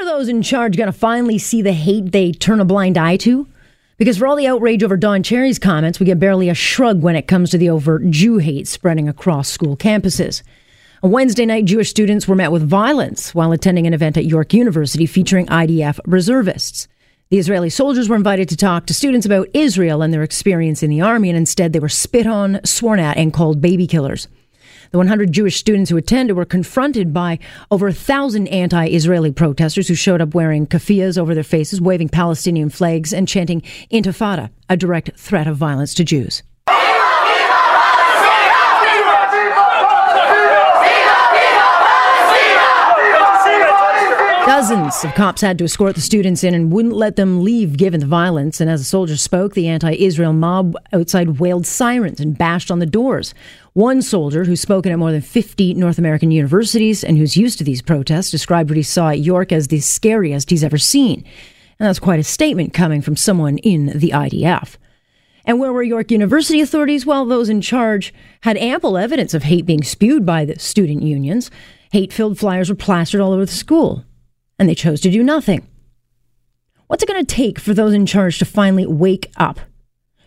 are those in charge going to finally see the hate they turn a blind eye to? Because for all the outrage over Don Cherry's comments, we get barely a shrug when it comes to the overt Jew hate spreading across school campuses. On Wednesday night, Jewish students were met with violence while attending an event at York University featuring IDF reservists. The Israeli soldiers were invited to talk to students about Israel and their experience in the army, and instead they were spit on, sworn at, and called baby killers. The 100 Jewish students who attended were confronted by over a thousand anti Israeli protesters who showed up wearing keffiyehs over their faces, waving Palestinian flags, and chanting Intifada, a direct threat of violence to Jews. Dozens of cops had to escort the students in and wouldn't let them leave given the violence. And as the soldiers spoke, the anti Israel mob outside wailed sirens and bashed on the doors. One soldier, who's spoken at more than 50 North American universities and who's used to these protests, described what he saw at York as the scariest he's ever seen. And that's quite a statement coming from someone in the IDF. And where were York University authorities? Well, those in charge had ample evidence of hate being spewed by the student unions. Hate filled flyers were plastered all over the school and they chose to do nothing. What's it going to take for those in charge to finally wake up?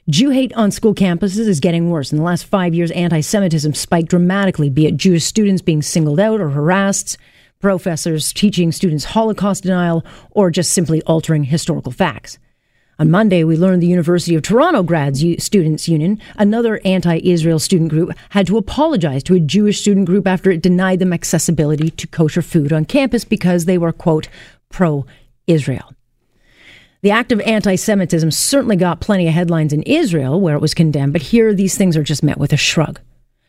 Jew hate on school campuses is getting worse. In the last five years, anti Semitism spiked dramatically, be it Jewish students being singled out or harassed, professors teaching students Holocaust denial, or just simply altering historical facts. On Monday, we learned the University of Toronto Grads Students Union, another anti Israel student group, had to apologize to a Jewish student group after it denied them accessibility to kosher food on campus because they were, quote, pro Israel. The act of anti Semitism certainly got plenty of headlines in Israel where it was condemned, but here these things are just met with a shrug.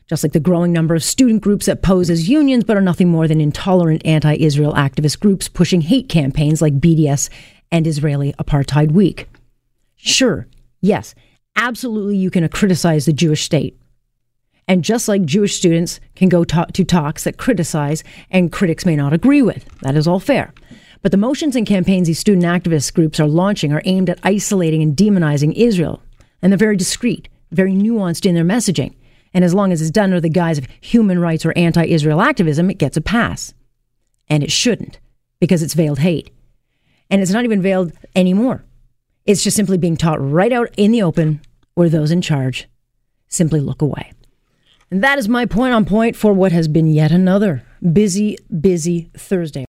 Just like the growing number of student groups that pose as unions but are nothing more than intolerant anti Israel activist groups pushing hate campaigns like BDS and Israeli Apartheid Week. Sure, yes, absolutely, you can criticize the Jewish state. And just like Jewish students can go talk to talks that criticize and critics may not agree with, that is all fair. But the motions and campaigns these student activist groups are launching are aimed at isolating and demonizing Israel. And they're very discreet, very nuanced in their messaging. And as long as it's done under the guise of human rights or anti Israel activism, it gets a pass. And it shouldn't, because it's veiled hate. And it's not even veiled anymore. It's just simply being taught right out in the open where those in charge simply look away. And that is my point on point for what has been yet another busy, busy Thursday.